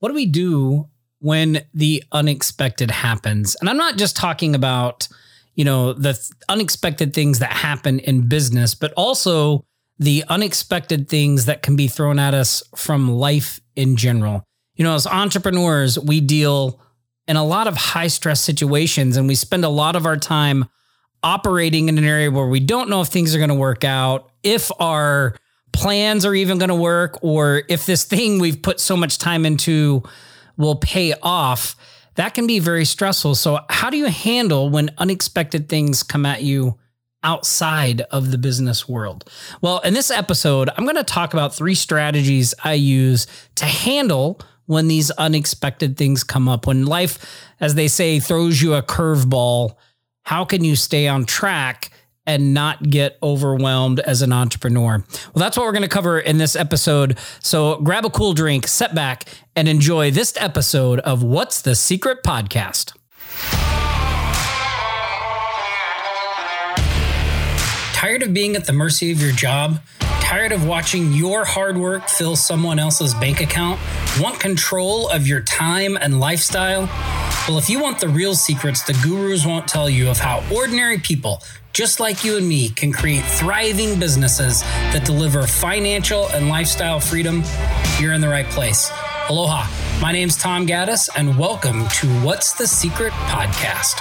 what do we do when the unexpected happens? And I'm not just talking about, you know, the th- unexpected things that happen in business, but also the unexpected things that can be thrown at us from life in general. You know, as entrepreneurs, we deal in a lot of high stress situations and we spend a lot of our time operating in an area where we don't know if things are going to work out, if our plans are even going to work, or if this thing we've put so much time into will pay off. That can be very stressful. So, how do you handle when unexpected things come at you outside of the business world? Well, in this episode, I'm going to talk about three strategies I use to handle when these unexpected things come up. When life, as they say, throws you a curveball, how can you stay on track? And not get overwhelmed as an entrepreneur. Well, that's what we're going to cover in this episode. So grab a cool drink, sit back, and enjoy this episode of What's the Secret Podcast. Tired of being at the mercy of your job? Tired of watching your hard work fill someone else's bank account? Want control of your time and lifestyle? Well, if you want the real secrets the gurus won't tell you of how ordinary people just like you and me, can create thriving businesses that deliver financial and lifestyle freedom, you're in the right place. Aloha. My name's Tom Gaddis, and welcome to What's the Secret podcast.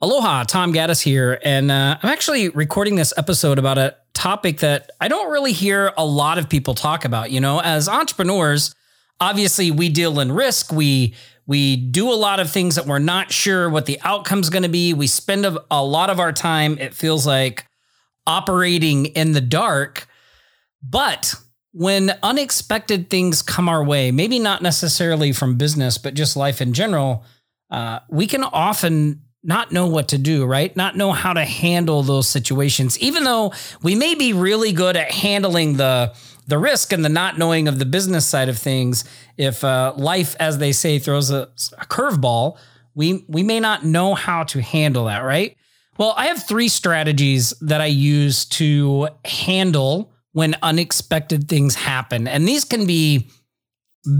Aloha, Tom Gaddis here, and uh, I'm actually recording this episode about a topic that I don't really hear a lot of people talk about. You know, as entrepreneurs, obviously we deal in risk. We we do a lot of things that we're not sure what the outcome's going to be. We spend a, a lot of our time, it feels like, operating in the dark. But when unexpected things come our way, maybe not necessarily from business, but just life in general, uh, we can often not know what to do, right? Not know how to handle those situations, even though we may be really good at handling the the risk and the not knowing of the business side of things, if uh, life, as they say, throws a, a curveball, we we may not know how to handle that, right? Well, I have three strategies that I use to handle when unexpected things happen, and these can be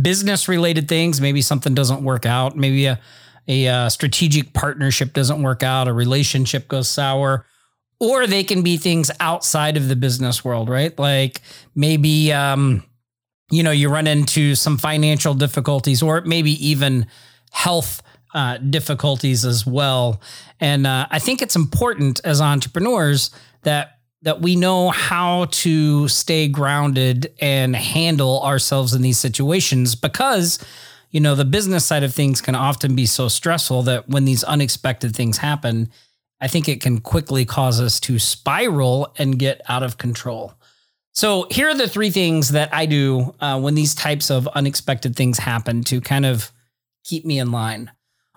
business related things. Maybe something doesn't work out. Maybe a a uh, strategic partnership doesn't work out. A relationship goes sour or they can be things outside of the business world, right? Like maybe, um, you know, you run into some financial difficulties or maybe even health uh, difficulties as well. And uh, I think it's important as entrepreneurs that that we know how to stay grounded and handle ourselves in these situations because you know the business side of things can often be so stressful that when these unexpected things happen I think it can quickly cause us to spiral and get out of control. So, here are the three things that I do uh, when these types of unexpected things happen to kind of keep me in line.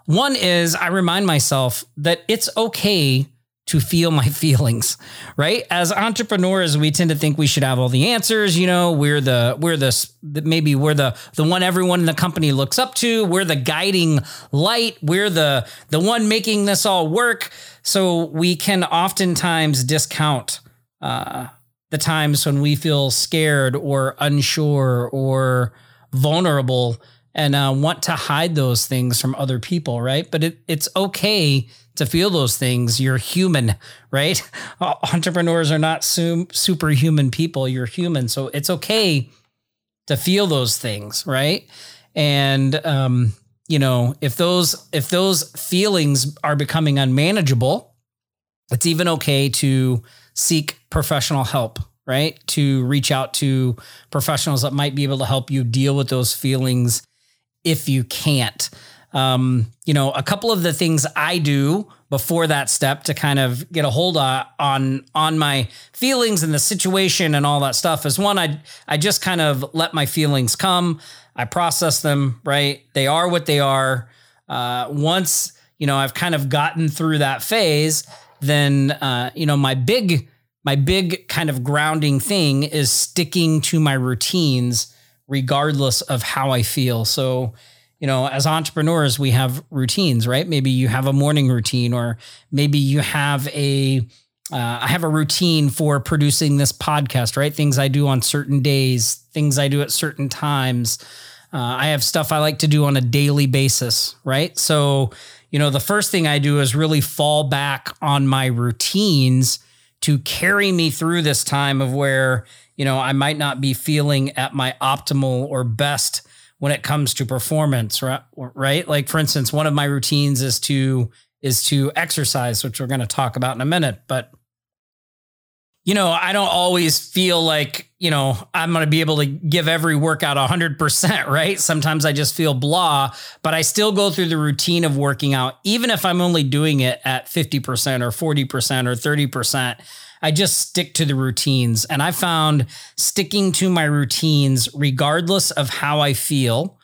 One is I remind myself that it's okay to feel my feelings, right? As entrepreneurs, we tend to think we should have all the answers. You know, we're the we're the maybe we're the the one everyone in the company looks up to. We're the guiding light. We're the the one making this all work. So we can oftentimes discount uh, the times when we feel scared or unsure or vulnerable and uh, want to hide those things from other people, right? But it, it's okay to feel those things. You're human, right? Entrepreneurs are not sum- superhuman people. You're human. So it's okay to feel those things, right? And um, you know, if those if those feelings are becoming unmanageable, it's even okay to seek professional help, right? To reach out to professionals that might be able to help you deal with those feelings if you can't. Um, you know, a couple of the things I do before that step to kind of get a hold of, on on my feelings and the situation and all that stuff is one I I just kind of let my feelings come. I process them, right? They are what they are. Uh, once, you know, I've kind of gotten through that phase, then, uh, you know, my big, my big kind of grounding thing is sticking to my routines regardless of how I feel. So, you know, as entrepreneurs, we have routines, right? Maybe you have a morning routine, or maybe you have a uh, I have a routine for producing this podcast, right? Things I do on certain days, things I do at certain times. Uh, I have stuff I like to do on a daily basis, right? So, you know, the first thing I do is really fall back on my routines to carry me through this time of where, you know, I might not be feeling at my optimal or best when it comes to performance, right? Right? Like for instance, one of my routines is to is to exercise, which we're going to talk about in a minute, but you know, I don't always feel like, you know, I'm going to be able to give every workout 100%, right? Sometimes I just feel blah, but I still go through the routine of working out, even if I'm only doing it at 50% or 40% or 30%. I just stick to the routines. And I found sticking to my routines, regardless of how I feel,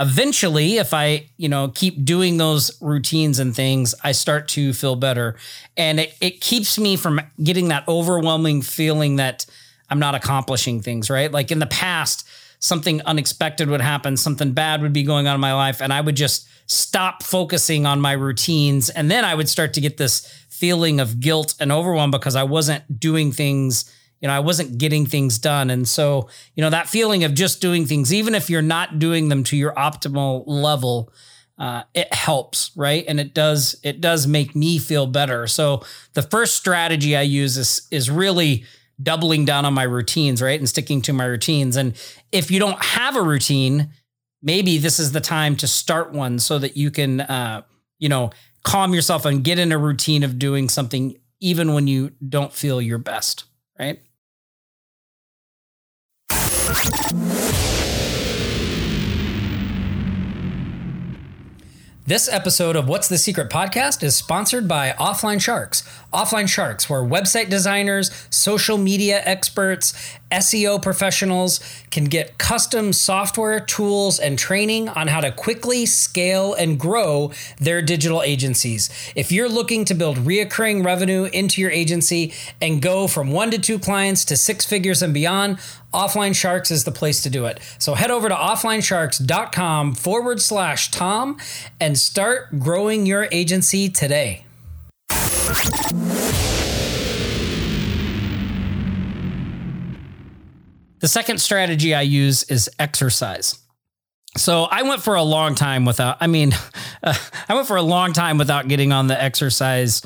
eventually if i you know keep doing those routines and things i start to feel better. And it, it keeps me from getting that overwhelming feeling that i'm not accomplishing things right? Like in the past something unexpected would happen something bad would be going on in my life and i would just stop focusing on my routines. And then i would start to get this feeling of guilt and overwhelm because i wasn't doing things you know, I wasn't getting things done. And so, you know, that feeling of just doing things, even if you're not doing them to your optimal level, uh, it helps, right? And it does it does make me feel better. So the first strategy I use is is really doubling down on my routines, right? And sticking to my routines. And if you don't have a routine, maybe this is the time to start one so that you can uh, you know, calm yourself and get in a routine of doing something even when you don't feel your best, right? This episode of What's the Secret podcast is sponsored by Offline Sharks. Offline Sharks, where website designers, social media experts, SEO professionals can get custom software, tools, and training on how to quickly scale and grow their digital agencies. If you're looking to build reoccurring revenue into your agency and go from one to two clients to six figures and beyond, Offline Sharks is the place to do it. So head over to offlinesharks.com forward slash Tom and start growing your agency today. The second strategy I use is exercise. So I went for a long time without, I mean, uh, I went for a long time without getting on the exercise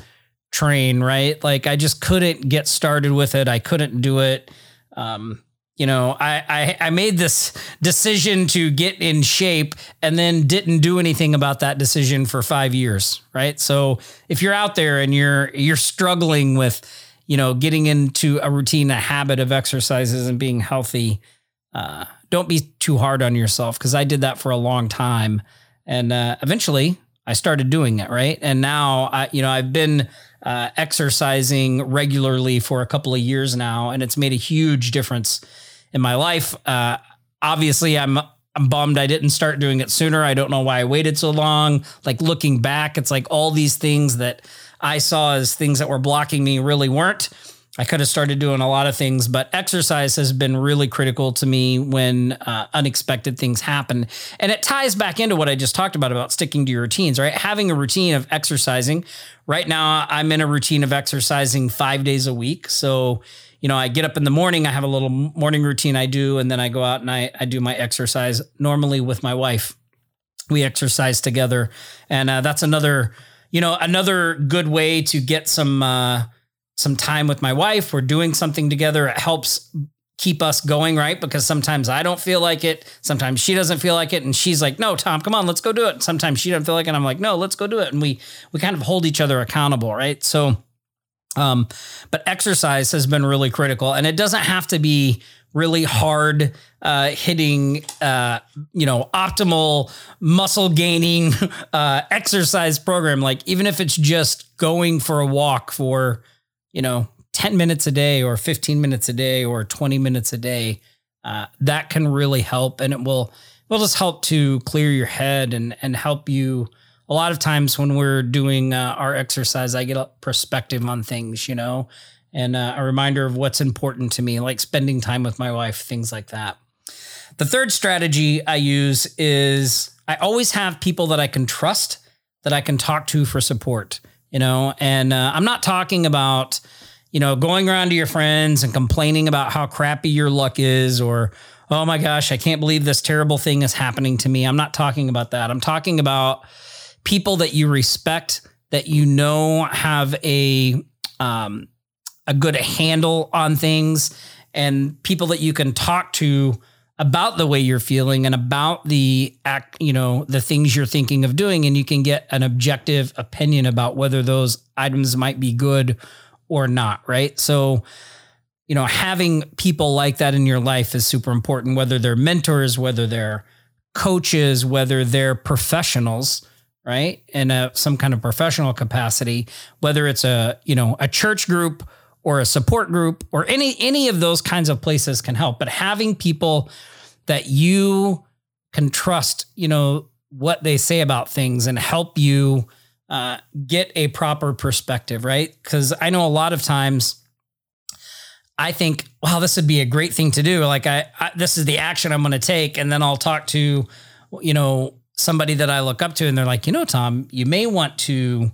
train, right? Like I just couldn't get started with it. I couldn't do it. Um, you know, I, I, I made this decision to get in shape and then didn't do anything about that decision for five years, right? So if you're out there and you're you're struggling with, you know, getting into a routine, a habit of exercises and being healthy, uh, don't be too hard on yourself because I did that for a long time, and uh, eventually I started doing it, right? And now I, you know, I've been uh, exercising regularly for a couple of years now, and it's made a huge difference in my life. Uh, obviously, I'm I'm bummed I didn't start doing it sooner. I don't know why I waited so long. Like looking back, it's like all these things that I saw as things that were blocking me really weren't. I could have started doing a lot of things, but exercise has been really critical to me when uh, unexpected things happen. And it ties back into what I just talked about about sticking to your routines, right? Having a routine of exercising. Right now, I'm in a routine of exercising five days a week. So, you know, I get up in the morning, I have a little morning routine I do, and then I go out and I, I do my exercise normally with my wife. We exercise together. And uh, that's another, you know, another good way to get some, uh, some time with my wife. We're doing something together. It helps keep us going, right? Because sometimes I don't feel like it. Sometimes she doesn't feel like it. And she's like, no, Tom, come on, let's go do it. Sometimes she doesn't feel like it. And I'm like, no, let's go do it. And we, we kind of hold each other accountable, right? So, um, but exercise has been really critical, and it doesn't have to be really hard uh, hitting, uh, you know, optimal muscle gaining uh, exercise program. Like even if it's just going for a walk for, you know, 10 minutes a day or 15 minutes a day or 20 minutes a day, uh, that can really help. And it will, will just help to clear your head and, and help you a lot of times when we're doing uh, our exercise, I get a perspective on things, you know, and uh, a reminder of what's important to me, like spending time with my wife, things like that. The third strategy I use is I always have people that I can trust that I can talk to for support, you know, and uh, I'm not talking about, you know, going around to your friends and complaining about how crappy your luck is or, oh my gosh, I can't believe this terrible thing is happening to me. I'm not talking about that. I'm talking about people that you respect, that you know have a, um, a good handle on things and people that you can talk to about the way you're feeling and about the act, you know, the things you're thinking of doing. And you can get an objective opinion about whether those items might be good or not. Right. So, you know, having people like that in your life is super important, whether they're mentors, whether they're coaches, whether they're professionals, right? In a, some kind of professional capacity, whether it's a, you know, a church group or a support group or any any of those kinds of places can help but having people that you can trust you know what they say about things and help you uh, get a proper perspective right? Because i know a lot of times i think wow this would be a great thing to do. Like I, I this is the action i'm going to take. And then i'll talk to you know somebody that i look up to and they're like you know tom you may want to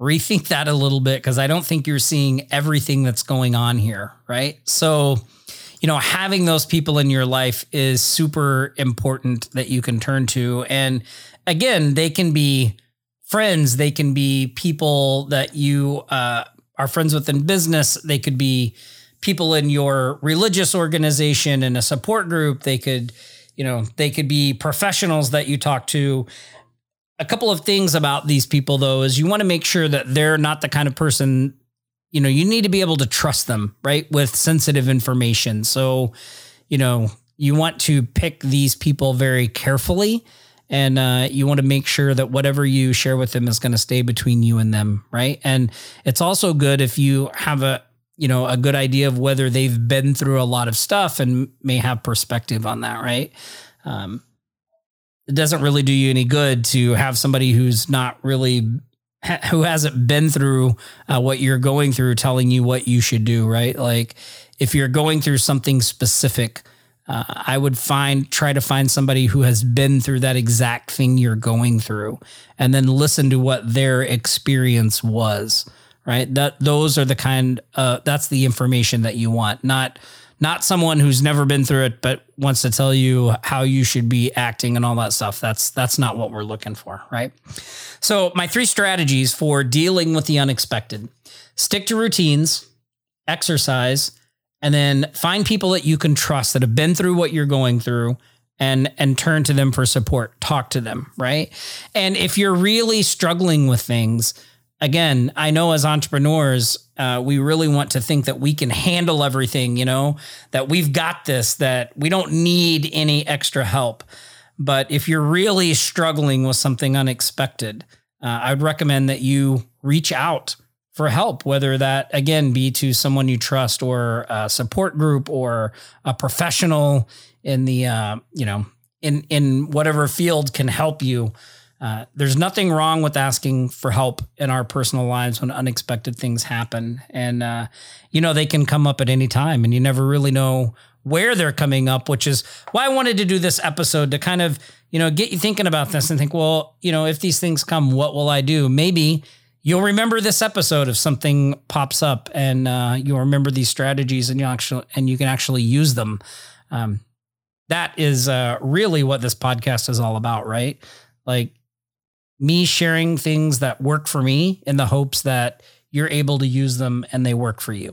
rethink that a little bit because I don't think you're seeing everything that's going on here, right? So, you know, having those people in your life is super important that you can turn to. And again, they can be friends, they can be people that you uh, are friends with in business, they could be people in your religious organization and a support group, they could you know they could be professionals that you talk to a couple of things about these people though is you want to make sure that they're not the kind of person you know you need to be able to trust them right with sensitive information. So you know you want to pick these people very carefully and uh, you want to make sure that whatever you share with them is going to stay between you and them right? And it's also good if you have a you know a good idea of whether they've been through a lot of stuff and may have perspective on that right? Um, it doesn't really do you any good to have somebody who's not really who hasn't been through uh, what you're going through telling you what you should do right? Like if you're going through something specific uh, i would find try to find somebody who has been through that exact thing you're going through and then listen to what their experience was right? That those are the kind uh, that's the information that you want not not someone who's never been through it but wants to tell you how you should be acting and all that stuff. That's that's not what we're looking for right? So my three strategies for dealing with the unexpected. Stick to routines exercise and then find people that you can trust that have been through what you're going through and and turn to them for support. Talk to them right? And if you're really struggling with things again, I know as entrepreneurs, uh, we really want to think that we can handle everything, you know, that we've got this, that we don't need any extra help. But if you're really struggling with something unexpected, uh, I'd recommend that you reach out for help, whether that again be to someone you trust or a support group or a professional in the, uh, you know, in, in whatever field can help you uh, there's nothing wrong with asking for help in our personal lives when unexpected things happen. And, uh, you know, they can come up at any time and you never really know where they're coming up, which is why I wanted to do this episode to kind of, you know, get you thinking about this and think, well, you know, if these things come, what will I do? Maybe you'll remember this episode if something pops up and uh, you'll remember these strategies and you actually, and you can actually use them. Um, that is uh, really what this podcast is all about, right? Like me sharing things that work for me in the hopes that you're able to use them and they work for you.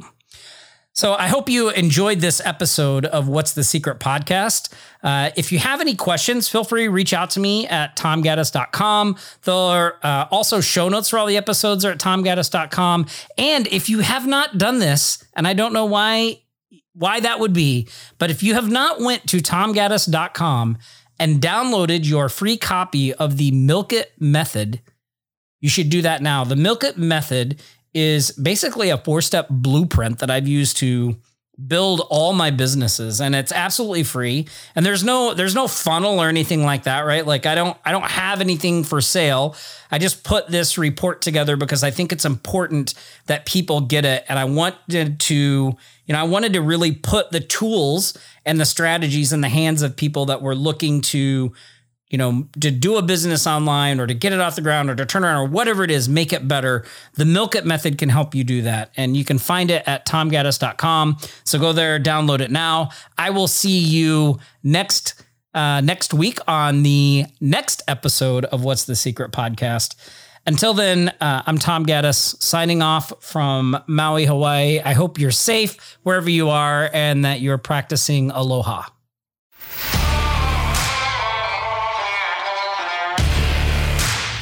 So I hope you enjoyed this episode of What's the Secret podcast. Uh, if you have any questions, feel free to reach out to me at tomgaddis.com. There are uh, also show notes for all the episodes are at tomgaddis.com. And if you have not done this, and I don't know why why that would be, but if you have not went to tomgaddis.com and downloaded your free copy of the Milk It Method, you should do that now. The Milk It Method is basically a four step blueprint that I've used to build all my businesses and it's absolutely free. And there's no there's no funnel or anything like that right? Like i don't i don't have anything for sale. I just put this report together because i think it's important that people get it and i wanted to you know i wanted to really put the tools and the strategies in the hands of people that were looking to you know, to do a business online or to get it off the ground or to turn around or whatever it is, make it better. The Milk It method can help you do that. And you can find it at tomgaddis.com. So go there, download it now. I will see you next uh, next week on the next episode of What's the Secret podcast. Until then, uh, I'm Tom Gaddis signing off from Maui, Hawaii. I hope you're safe wherever you are and that you're practicing aloha.